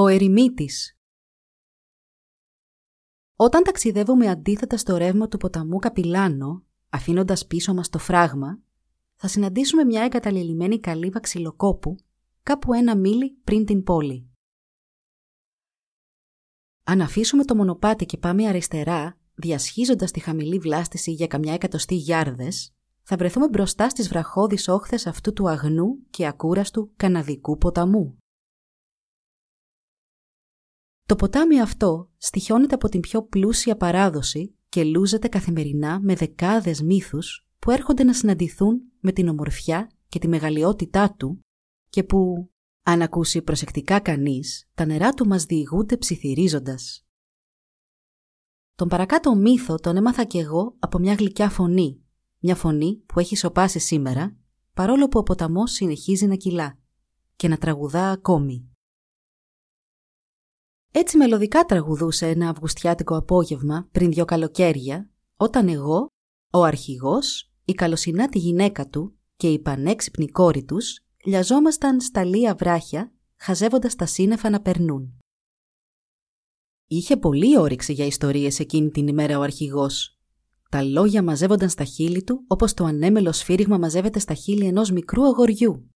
Ο ερημίτης Όταν ταξιδεύουμε αντίθετα στο ρεύμα του ποταμού Καπιλάνο, αφήνοντας πίσω μας το φράγμα, θα συναντήσουμε μια εγκαταλειμμένη καλύβα ξυλοκόπου κάπου ένα μίλι πριν την πόλη. Αν αφήσουμε το μονοπάτι και πάμε αριστερά, διασχίζοντας τη χαμηλή βλάστηση για καμιά εκατοστή γιάρδες, θα βρεθούμε μπροστά στις βραχώδεις όχθες αυτού του αγνού και ακούραστου καναδικού ποταμού. Το ποτάμι αυτό στοιχιώνεται από την πιο πλούσια παράδοση και λούζεται καθημερινά με δεκάδες μύθους που έρχονται να συναντηθούν με την ομορφιά και τη μεγαλειότητά του και που, αν ακούσει προσεκτικά κανείς, τα νερά του μας διηγούνται ψιθυρίζοντας. Τον παρακάτω μύθο τον έμαθα κι εγώ από μια γλυκιά φωνή, μια φωνή που έχει σοπάσει σήμερα, παρόλο που ο ποταμός συνεχίζει να κυλά και να τραγουδά ακόμη. Έτσι μελωδικά τραγουδούσε ένα αυγουστιάτικο απόγευμα πριν δυο καλοκαίρια, όταν εγώ, ο αρχηγός, η καλοσυνάτη γυναίκα του και η πανέξυπνη κόρη τους λιαζόμασταν στα λία βράχια, χαζεύοντας τα σύννεφα να περνούν. Είχε πολύ όρεξη για ιστορίες εκείνη την ημέρα ο αρχηγός. Τα λόγια μαζεύονταν στα χείλη του όπως το ανέμελο σφύριγμα μαζεύεται στα χείλη ενός μικρού αγοριού.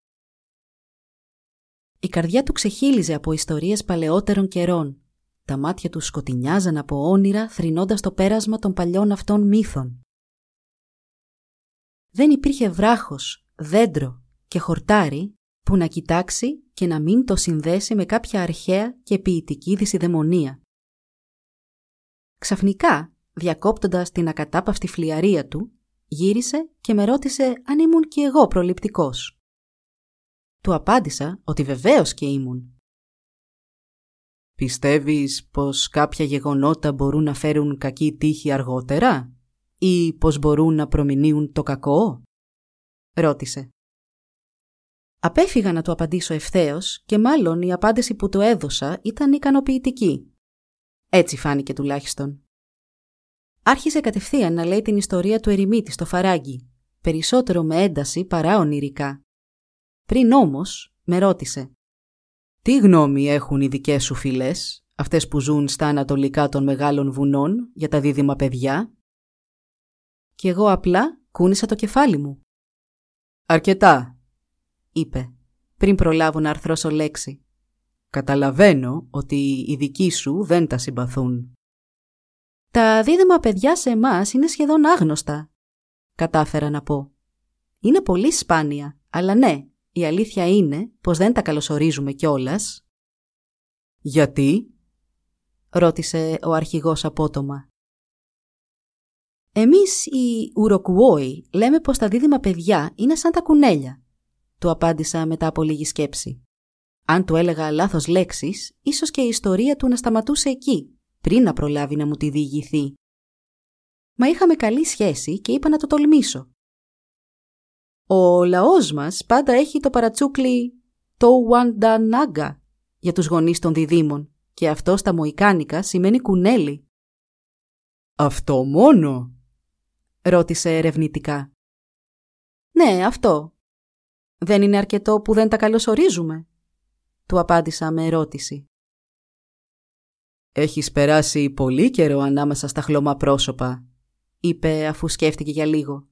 Η καρδιά του ξεχύλιζε από ιστορίες παλαιότερων καιρών. Τα μάτια τους σκοτεινιάζαν από όνειρα θρυνώντας το πέρασμα των παλιών αυτών μύθων. Δεν υπήρχε βράχος, δέντρο και χορτάρι που να κοιτάξει και να μην το συνδέσει με κάποια αρχαία και ποιητική δυσιδαιμονία. Ξαφνικά, διακόπτοντας την ακατάπαυστη φλιαρία του, γύρισε και με ρώτησε αν ήμουν και εγώ προληπτικός. Του απάντησα ότι βεβαίως και ήμουν. «Πιστεύεις πως κάποια γεγονότα μπορούν να φέρουν κακή τύχη αργότερα ή πως μπορούν να προμηνύουν το κακό» ρώτησε. Απέφυγα να του απαντήσω ευθέως και μάλλον η απάντηση που του έδωσα ήταν ικανοποιητική. Έτσι φάνηκε τουλάχιστον. Άρχισε κατευθείαν να λέει την ιστορία του ερημίτη στο φαράγγι, περισσότερο με ένταση παρά ονειρικά. Πριν όμως, με ρώτησε «Τι γνώμη έχουν οι δικές σου φυλές, αυτές που ζουν στα ανατολικά των μεγάλων βουνών, για τα δίδυμα παιδιά» Κι εγώ απλά κούνησα το κεφάλι μου. «Αρκετά», είπε, πριν προλάβω να αρθρώσω λέξη. «Καταλαβαίνω ότι οι δικοί σου δεν τα συμπαθούν». «Τα δίδυμα παιδιά σε εμάς είναι σχεδόν άγνωστα», κατάφερα να πω. «Είναι πολύ σπάνια, αλλά ναι, η αλήθεια είναι πως δεν τα καλωσορίζουμε κιόλας. «Γιατί» ρώτησε ο αρχηγός απότομα. «Εμείς οι Ουροκουόοι λέμε πως τα δίδυμα παιδιά είναι σαν τα κουνέλια. Του απάντησα μετά από λίγη σκέψη. Αν του έλεγα λάθος λέξεις, ίσως και η ιστορία του να σταματούσε εκεί, πριν να προλάβει να μου τη διηγηθεί. Μα είχαμε καλή σχέση και είπα να το τολμήσω. Ο λαός μας πάντα έχει το παρατσούκλι το Wandanaga για τους γονείς των διδήμων και αυτό στα μοϊκάνικα σημαίνει κουνέλι. «Αυτό μόνο» ρώτησε ερευνητικά. «Ναι, αυτό. Δεν είναι αρκετό που δεν τα καλωσορίζουμε» του απάντησα με ερώτηση. «Έχεις περάσει πολύ καιρό ανάμεσα στα χλώμα πρόσωπα», είπε αφού σκέφτηκε για λίγο.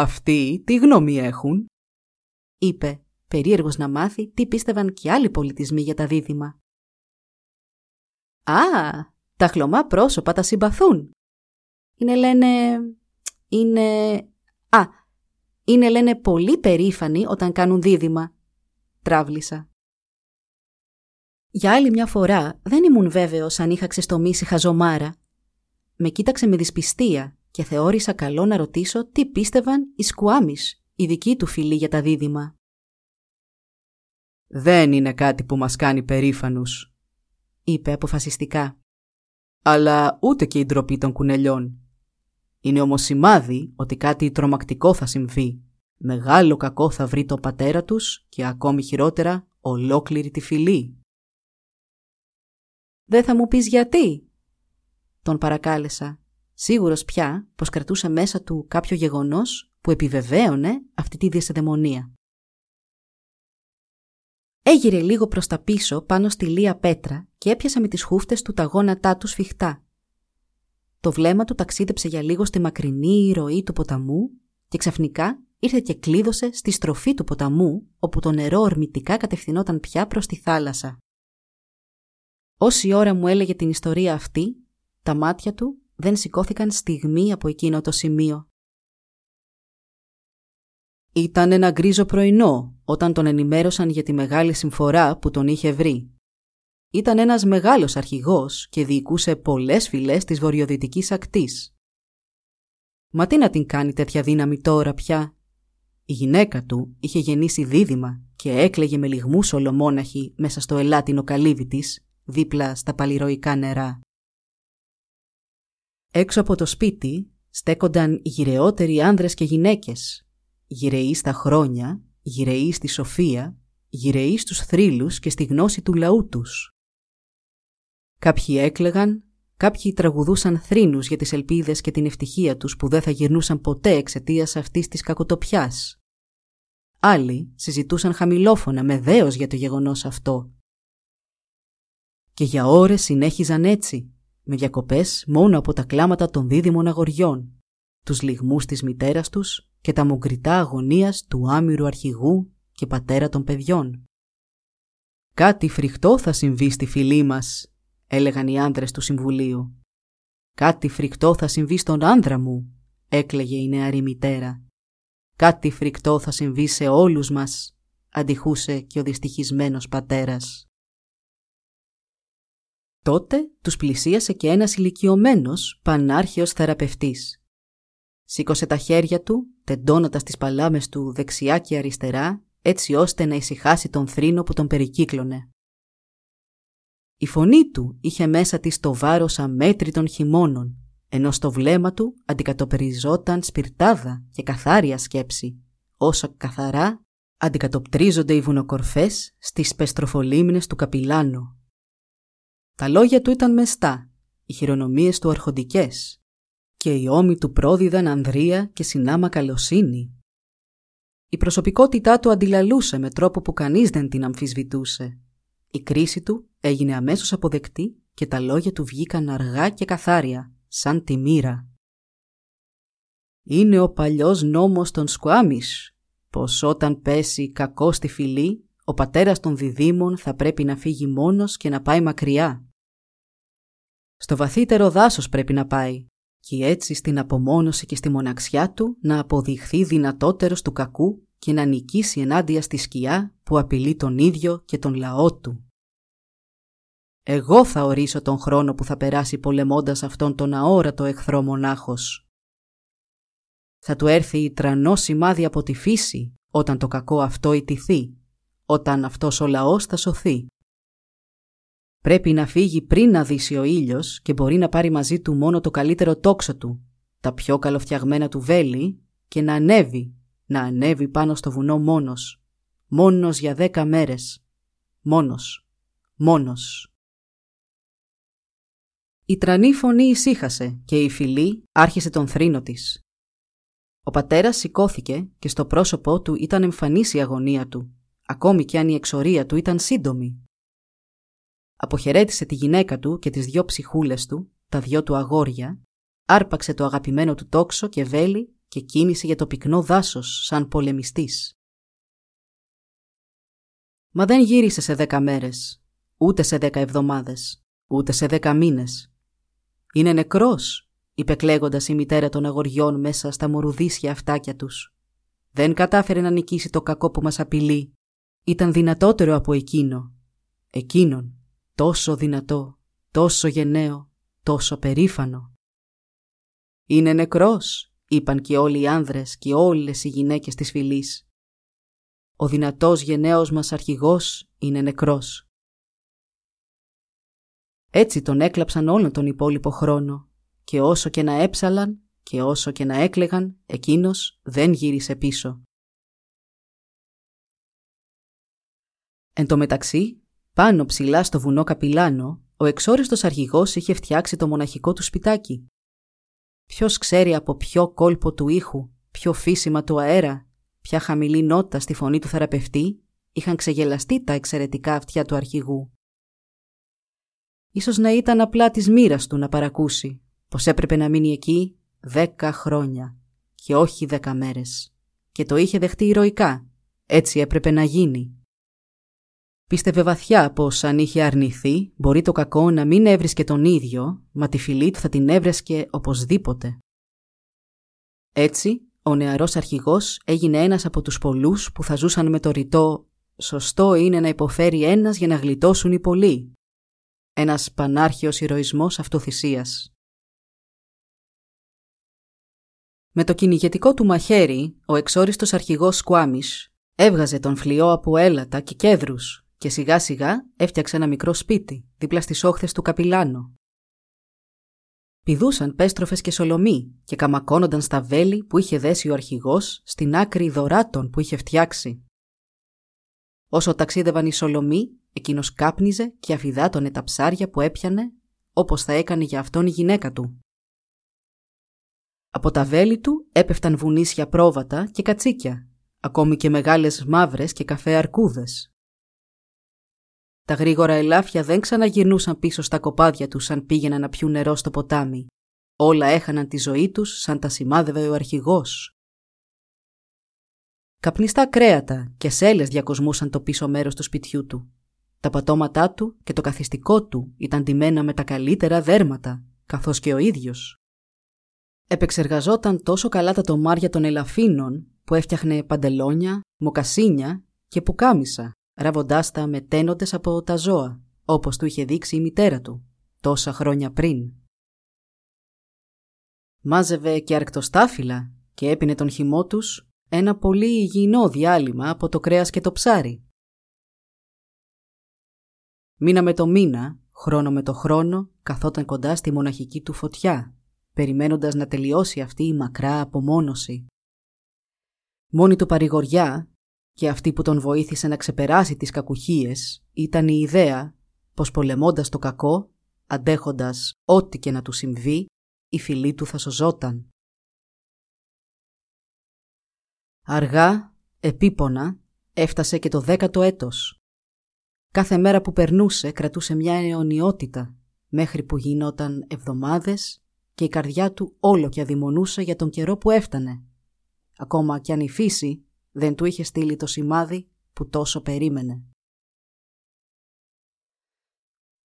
«Αυτοί τι γνώμη έχουν» είπε, περίεργος να μάθει τι πίστευαν και άλλοι πολιτισμοί για τα δίδυμα. «Α, τα χλωμά πρόσωπα τα συμπαθούν. Είναι λένε... είναι... Α, είναι λένε πολύ περήφανοι όταν κάνουν δίδυμα. Τράβλησα. Για άλλη μια φορά δεν ήμουν βέβαιος αν είχα ξεστομίσει χαζομάρα. Με κοίταξε με δυσπιστία και θεώρησα καλό να ρωτήσω τι πίστευαν οι σκουάμις, οι δικοί του φίλοι για τα δίδυμα. «Δεν είναι κάτι που μας κάνει περήφανους», είπε αποφασιστικά. Αλλά ούτε και η ντροπή των κουνελιών. Είναι όμως σημάδι ότι κάτι τρομακτικό θα συμβεί. Μεγάλο κακό θα βρει το πατέρα τους και ακόμη χειρότερα ολόκληρη τη φυλή. «Δεν θα μου πεις γιατί» τον παρακάλεσα, σίγουρος πια πως κρατούσε μέσα του κάποιο γεγονός που επιβεβαίωνε αυτή τη διασεδαιμονία. Έγειρε λίγο προς τα πίσω πάνω στη λία πέτρα και έπιασε με τις χούφτες του τα γόνατά του σφιχτά. Το βλέμμα του ταξίδεψε για λίγο στη μακρινή ροή του ποταμού και ξαφνικά ήρθε και κλείδωσε στη στροφή του ποταμού όπου το νερό ορμητικά κατευθυνόταν πια προς τη θάλασσα. Όση ώρα μου έλεγε την ιστορία αυτή, τα μάτια του δεν σηκώθηκαν στιγμή από εκείνο το σημείο. Ήταν ένα γκρίζο πρωινό όταν τον ενημέρωσαν για τη μεγάλη συμφορά που τον είχε βρει. Ήταν ένας μεγάλος αρχηγός και διοικούσε πολλές φυλές της βορειοδυτικής ακτής. Μα τι να την κάνει τέτοια δύναμη τώρα πια; Η γυναίκα του είχε γεννήσει δίδυμα και έκλαιγε με λιγμούς ολομόναχη μέσα στο ελάτινο καλύβι της, δίπλα στα παλιροϊκά νερά. Έξω από το σπίτι στέκονταν γυρεότεροι άνδρες και γυναίκες, γυρεοί στα χρόνια, γυρεοί στη σοφία, γυρεοί στους θρύλους και στη γνώση του λαού τους. Κάποιοι έκλεγαν, κάποιοι τραγουδούσαν θρήνους για τις ελπίδες και την ευτυχία τους που δεν θα γυρνούσαν ποτέ εξαιτίας αυτής της κακοτοπιάς. Άλλοι συζητούσαν χαμηλόφωνα με δέος για το γεγονός αυτό. Και για ώρες συνέχιζαν έτσι, με διακοπές μόνο από τα κλάματα των δίδυμων αγοριών, τους λιγμούς της μητέρας τους και τα μογκριτά αγωνίας του άμυρου αρχηγού και πατέρα των παιδιών. «Κάτι φρικτό θα συμβεί στη φυλή μας», έλεγαν οι άντρες του Συμβουλίου. «Κάτι φρικτό θα συμβεί στον άνδρα μου», έκλαιγε η νεαρή μητέρα. «Κάτι φρικτό θα συμβεί σε όλους μας», αντιχούσε και ο δυστυχισμένος πατέρας. Τότε τους πλησίασε και ένας ηλικιωμένος πανάρχαιος θεραπευτής. Σήκωσε τα χέρια του, τεντώνοντας τις παλάμες του δεξιά και αριστερά, έτσι ώστε να ησυχάσει τον θρήνο που τον περικύκλωνε. Η φωνή του είχε μέσα της το βάρος αμέτρητων χειμώνων, ενώ στο βλέμμα του αντικατοπτριζόταν σπιρτάδα και καθάρια σκέψη, όσο καθαρά αντικατοπτρίζονται οι βουνοκορφές στις πεστροφολίμνες του Καπιλάνου τα λόγια του ήταν μεστά, οι χειρονομίες του αρχοντικές και οι ώμοι του πρόδιδαν ανδρεία και συνάμα καλοσύνη. Η προσωπικότητά του αντιλαλούσε με τρόπο που κανείς δεν την αμφισβητούσε. Η κρίση του έγινε αμέσως αποδεκτή και τα λόγια του βγήκαν αργά και καθάρια, σαν τη μοίρα. Είναι ο παλιός νόμος των Σκουάμις, πως όταν πέσει κακό στη φυλή, ο πατέρας των διδήμων θα πρέπει να φύγει μόνος και να πάει μακριά. Στο βαθύτερο δάσος πρέπει να πάει και έτσι στην απομόνωση και στη μοναξιά του να αποδειχθεί δυνατότερος του κακού και να νικήσει ενάντια στη σκιά που απειλεί τον ίδιο και τον λαό του. Εγώ θα ορίσω τον χρόνο που θα περάσει πολεμώντας αυτόν τον αόρατο εχθρό μονάχος. Θα του έρθει η τρανό σημάδι από τη φύση όταν το κακό αυτό ιτηθεί, όταν αυτός ο λαός θα σωθεί. Πρέπει να φύγει πριν να δύσει ο ήλιος και μπορεί να πάρει μαζί του μόνο το καλύτερο τόξο του, τα πιο καλοφτιαγμένα του βέλη και να ανέβει, να ανέβει πάνω στο βουνό μόνος. Μόνος για δέκα μέρες. Μόνος. Μόνος. Η τρανή φωνή ησύχασε και η φυλή άρχισε τον θρήνο της. Ο πατέρας σηκώθηκε και στο πρόσωπό του ήταν εμφανής η αγωνία του, ακόμη κι αν η εξορία του ήταν σύντομη αποχαιρέτησε τη γυναίκα του και τις δυο ψυχούλες του, τα δυο του αγόρια, άρπαξε το αγαπημένο του τόξο και βέλη και κίνησε για το πυκνό δάσος σαν πολεμιστής. Μα δεν γύρισε σε δέκα μέρες, ούτε σε δέκα εβδομάδες, ούτε σε δέκα μήνες. «Είναι νεκρός», είπε κλαίγοντας η μητέρα των αγοριών μέσα στα μορουδίσια αυτάκια τους. «Δεν κατάφερε να νικήσει το κακό που μας απειλεί. Ήταν δυνατότερο από εκείνο. Εκείνον τόσο δυνατό, τόσο γενναίο, τόσο περήφανο. «Είναι νεκρός», είπαν και όλοι οι άνδρες και όλες οι γυναίκες της φυλής. «Ο δυνατός γενναίος μας αρχηγός είναι νεκρός». Έτσι τον έκλαψαν όλον τον υπόλοιπο χρόνο και όσο και να έψαλαν και όσο και να έκλεγαν, εκείνος δεν γύρισε πίσω. Εν τω μεταξύ, πάνω ψηλά στο βουνό Καπιλάνο, ο εξόριστος αρχηγός είχε φτιάξει το μοναχικό του σπιτάκι. Ποιος ξέρει από ποιο κόλπο του ήχου, ποιο φύσιμα του αέρα, ποια χαμηλή νότα στη φωνή του θεραπευτή, είχαν ξεγελαστεί τα εξαιρετικά αυτιά του αρχηγού. Ίσως να ήταν απλά της μοίρας του να παρακούσει πως έπρεπε να μείνει εκεί δέκα χρόνια και όχι δέκα μέρες. Και το είχε δεχτεί ηρωικά. Έτσι έπρεπε να γίνει. Πίστευε βαθιά πως αν είχε αρνηθεί μπορεί το κακό να μην έβρισκε τον ίδιο, μα τη φυλή του θα την έβρεσκε οπωσδήποτε. Έτσι, ο νεαρός αρχηγός έγινε ένας από τους πολλούς που θα ζούσαν με το ρητό «Σωστό είναι να υποφέρει ένας για να γλιτώσουν οι πολλοί». Ένας πανάρχιος ηρωισμός αυτοθυσίας. Με το κυνηγετικό του μαχαίρι, ο εξόριστος αρχηγός Σκουάμις έβγαζε τον φλοιό από έλατα και κέδρους και σιγά σιγά έφτιαξε ένα μικρό σπίτι δίπλα στις όχθες του Καπιλάνο. Πηδούσαν πέστροφες και σολομοί και καμακώνονταν στα βέλη που είχε δέσει ο αρχηγός στην άκρη δωράτων που είχε φτιάξει. Όσο ταξίδευαν οι σολομοί, εκείνος κάπνιζε και αφιδάτωνε τα ψάρια που έπιανε όπως θα έκανε για αυτόν η γυναίκα του. Από τα βέλη του έπεφταν βουνίσια πρόβατα και κατσίκια, ακόμη και μεγάλες μαύρες και καφέ αρκούδες. Τα γρήγορα ελάφια δεν ξαναγυρνούσαν πίσω στα κοπάδια τους αν πήγαιναν να πιούν νερό στο ποτάμι. Όλα έχαναν τη ζωή τους σαν τα σημάδευε ο αρχηγός. Καπνιστά κρέατα και σέλες διακοσμούσαν το πίσω μέρος του σπιτιού του. Τα πατώματά του και το καθιστικό του ήταν ντυμένα με τα καλύτερα δέρματα, καθώς και ο ίδιος. Επεξεργαζόταν τόσο καλά τα τομάρια των ελαφίνων που έφτιαχνε παντελόνια, μοκασίνια και πουκάμισα, ραβοντάς τα με τένοντες από τα ζώα, όπως του είχε δείξει η μητέρα του, τόσα χρόνια πριν. Μάζευε και αρκτοστάφυλλα και έπινε τον χυμό τους ένα πολύ υγιεινό διάλειμμα από το κρέας και το ψάρι. Μήνα με το μήνα, χρόνο με το χρόνο, καθόταν κοντά στη μοναχική του φωτιά περιμένοντας να τελειώσει αυτή η μακρά απομόνωση. Μόνη του παρηγοριά και αυτή που τον βοήθησε να ξεπεράσει τις κακουχίες ήταν η ιδέα πως πολεμώντας το κακό, αντέχοντας ό,τι και να του συμβεί, η φυλή του θα σωζόταν. Αργά, επίπονα, έφτασε και το δέκατο έτος. Κάθε μέρα που περνούσε κρατούσε μια αιωνιότητα, μέχρι που γινόταν εβδομάδες και η καρδιά του όλο και αδειμονούσε για τον καιρό που έφτανε. Ακόμα κι αν η φύση δεν του είχε στείλει το σημάδι που τόσο περίμενε.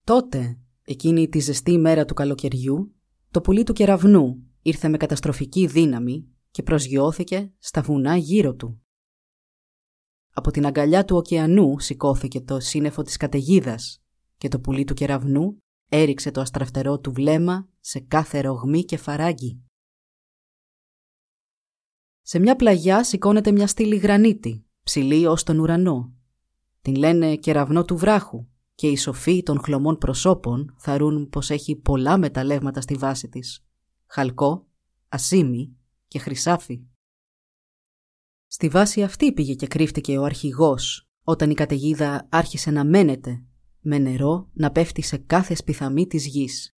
Τότε, εκείνη τη ζεστή μέρα του καλοκαιριού, το πουλί του κεραυνού ήρθε με καταστροφική δύναμη και προσγειώθηκε στα βουνά γύρω του. Από την αγκαλιά του ωκεανού σηκώθηκε το σύννεφο της καταιγίδας και το πουλί του κεραυνού έριξε το αστραφτερό του βλέμμα σε κάθε ρογμή και φαράγγι. Σε μια πλαγιά σηκώνεται μια στήλη γρανίτη, ψηλή ως τον ουρανό. Την λένε κεραυνό του βράχου και οι σοφοί των χλωμών προσώπων θαρούν πως έχει πολλά μεταλλεύματα στη βάση της. Χαλκό, ασίμι και χρυσάφι. Στη βάση αυτή πήγε και κρύφτηκε ο αρχηγός όταν η καταιγίδα άρχισε να μένεται με νερό να πέφτει σε κάθε σπιθαμή της γης.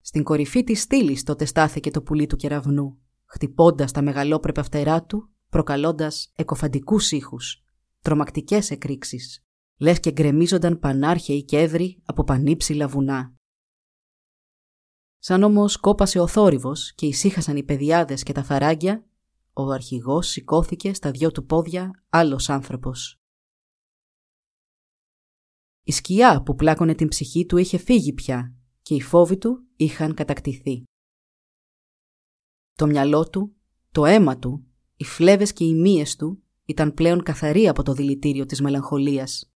Στην κορυφή της στήλης τότε στάθηκε το πουλί του κεραυνού, χτυπώντας τα μεγαλόπρεπα φτερά του, προκαλώντας εκοφαντικούς ήχους, τρομακτικές εκρήξεις, λες και γκρεμίζονταν πανάρχαιοι κέδροι από πανύψηλα βουνά. Σαν όμως κόπασε ο θόρυβος και ησύχασαν οι παιδιάδες και τα φαράγγια, ο αρχηγός σηκώθηκε στα δυο του πόδια άλλος άνθρωπος. Η σκιά που πλάκωνε την ψυχή του είχε φύγει πια και οι φόβοι του είχαν κατακτηθεί. Το μυαλό του, το αίμα του, οι φλέβες και οι μύες του ήταν πλέον καθαροί από το δηλητήριο της μελαγχολίας.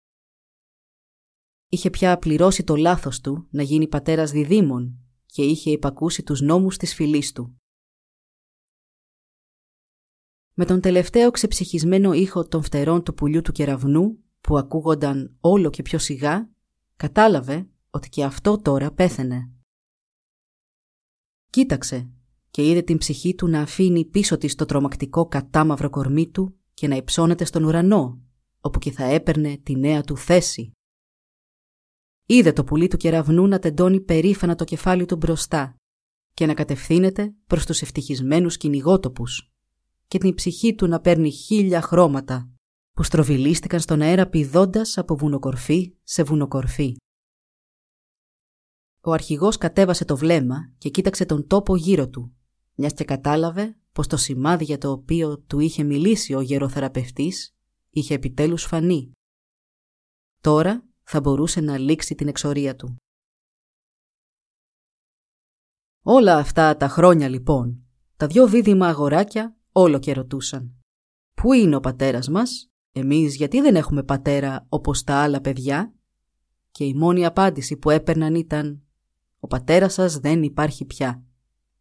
Είχε πια πληρώσει το λάθος του να γίνει πατέρας διδήμων και είχε υπακούσει τους νόμους της φυλής του. Με τον τελευταίο ξεψυχισμένο ήχο των φτερών του πουλιού του κεραυνού που ακούγονταν όλο και πιο σιγά, κατάλαβε ότι και αυτό τώρα πέθαινε. Κοίταξε και είδε την ψυχή του να αφήνει πίσω της το τρομακτικό κατάμαυρο κορμί του και να υψώνεται στον ουρανό, όπου και θα έπαιρνε τη νέα του θέση. Είδε το πουλί του κεραυνού να τεντώνει περήφανα το κεφάλι του μπροστά και να κατευθύνεται προς τους ευτυχισμένους κυνηγότοπους και την ψυχή του να παίρνει χίλια χρώματα που στροβιλίστηκαν στον αέρα πηδώντας από βουνοκορφή σε βουνοκορφή. Ο αρχηγός κατέβασε το βλέμμα και κοίταξε τον τόπο γύρω του, μιας και κατάλαβε πως το σημάδι για το οποίο του είχε μιλήσει ο γεροθεραπευτής είχε επιτέλους φανεί. Τώρα θα μπορούσε να λήξει την εξορία του. Όλα αυτά τα χρόνια λοιπόν, τα δυο δίδυμα αγοράκια όλο και ρωτούσαν. Πού είναι ο πατέρας μας, εμείς γιατί δεν έχουμε πατέρα όπως τα άλλα παιδιά; Και η μόνη απάντηση που έπαιρναν ήταν «Ο πατέρας σας δεν υπάρχει πια.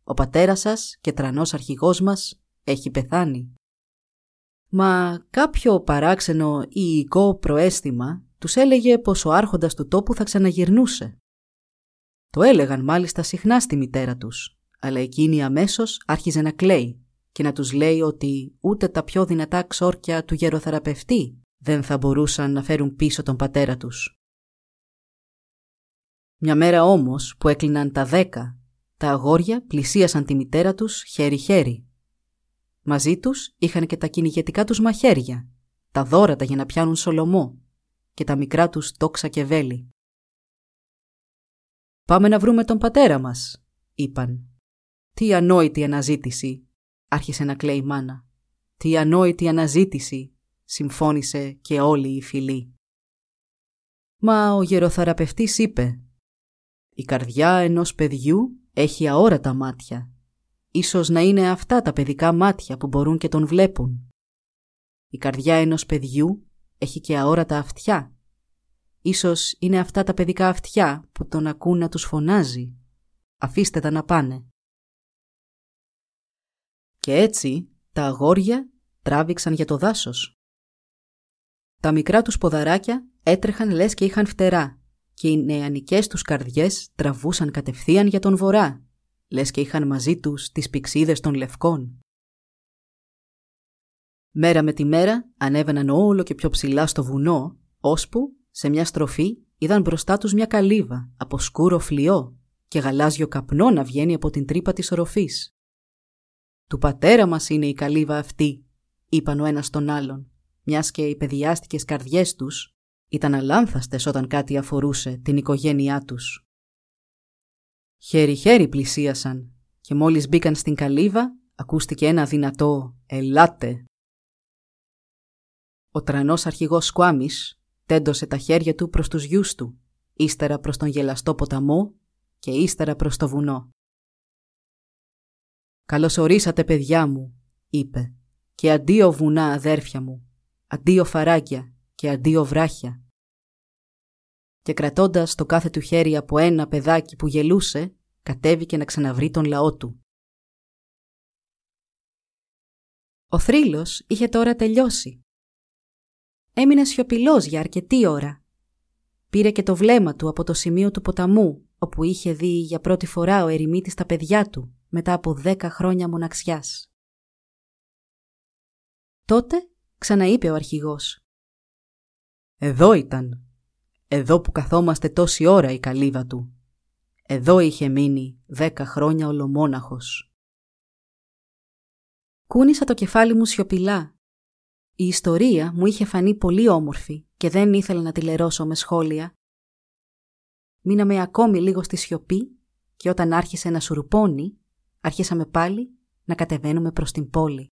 Ο πατέρας σας και τρανός αρχηγός μας έχει πεθάνει». Μα κάποιο παράξενο ιικό προέστημα τους έλεγε πως ο άρχοντας του τόπου θα ξαναγυρνούσε. Το έλεγαν μάλιστα συχνά στη μητέρα τους, αλλά εκείνη αμέσως άρχιζε να κλαίει και να τους λέει ότι ούτε τα πιο δυνατά ξόρκια του γεροθεραπευτή δεν θα μπορούσαν να φέρουν πίσω τον πατέρα τους. Μια μέρα όμως που έκλειναν τα δέκα, τα αγόρια πλησίασαν τη μητέρα τους χέρι-χέρι. Μαζί τους είχαν και τα κυνηγετικά τους μαχαίρια, τα δώρατα για να πιάνουν σολομό και τα μικρά τους τόξα και βέλη. «Πάμε να βρούμε τον πατέρα μας», είπαν. «Τι ανόητη αναζήτηση», άρχισε να κλαίει η μάνα. «Τι ανόητη αναζήτηση», συμφώνησε και όλη η φυλή. Μα ο γεροθεραπευτής είπε «Η καρδιά ενός παιδιού έχει αόρατα μάτια. Ίσως να είναι αυτά τα παιδικά μάτια που μπορούν και τον βλέπουν. Η καρδιά ενός παιδιού έχει και αόρατα αυτιά. Ίσως είναι αυτά τα παιδικά αυτιά που τον ακούν να τους φωνάζει. Αφήστε τα να πάνε. Και έτσι τα αγόρια τράβηξαν για το δάσος. Τα μικρά τους ποδαράκια έτρεχαν λες και είχαν φτερά και οι νεανικές τους καρδιές τραβούσαν κατευθείαν για τον βορρά, λες και είχαν μαζί τους τις πηξίδες των λευκών. Μέρα με τη μέρα ανέβαιναν όλο και πιο ψηλά στο βουνό, ώσπου σε μια στροφή είδαν μπροστά τους μια καλύβα από σκούρο φλοιό και γαλάζιο καπνό να βγαίνει από την τρύπα της οροφής. «Του πατέρα μας είναι η καλύβα αυτή», είπαν ο ένας τον άλλον, μιας και οι παιδιάστικες καρδιές τους ήταν αλάνθαστες όταν κάτι αφορούσε την οικογένειά τους. Χέρι-χέρι πλησίασαν και μόλις μπήκαν στην καλύβα ακούστηκε ένα δυνατό «Ελάτε» Ο τρανός αρχηγός Σκουάμις τέντωσε τα χέρια του προς τους γιους του, ύστερα προς τον γελαστό ποταμό και ύστερα προς το βουνό. «Καλώς ορίσατε παιδιά μου», είπε, «και αντίο βουνά αδέρφια μου, αντίο φαράγγια και αντίο βράχια». Και κρατώντας το κάθε του χέρι από ένα παιδάκι που γελούσε, κατέβηκε να ξαναβρει τον λαό του. Ο θρύλος είχε τώρα τελειώσει Έμεινε σιωπηλός για αρκετή ώρα. Πήρε και το βλέμμα του από το σημείο του ποταμού, όπου είχε δει για πρώτη φορά ο ερημίτης τα παιδιά του, μετά από δέκα χρόνια μοναξιάς. Τότε ξαναείπε ο αρχηγός. «Εδώ ήταν. Εδώ που καθόμαστε τόση ώρα η καλύβα του. Εδώ είχε μείνει δέκα χρόνια ολομόναχος». Κούνησα το κεφάλι μου σιωπηλά η ιστορία μου είχε φανεί πολύ όμορφη και δεν ήθελα να τη λερώσω με σχόλια. Μείναμε ακόμη λίγο στη σιωπή και όταν άρχισε να σουρουπώνει, άρχισαμε πάλι να κατεβαίνουμε προς την πόλη.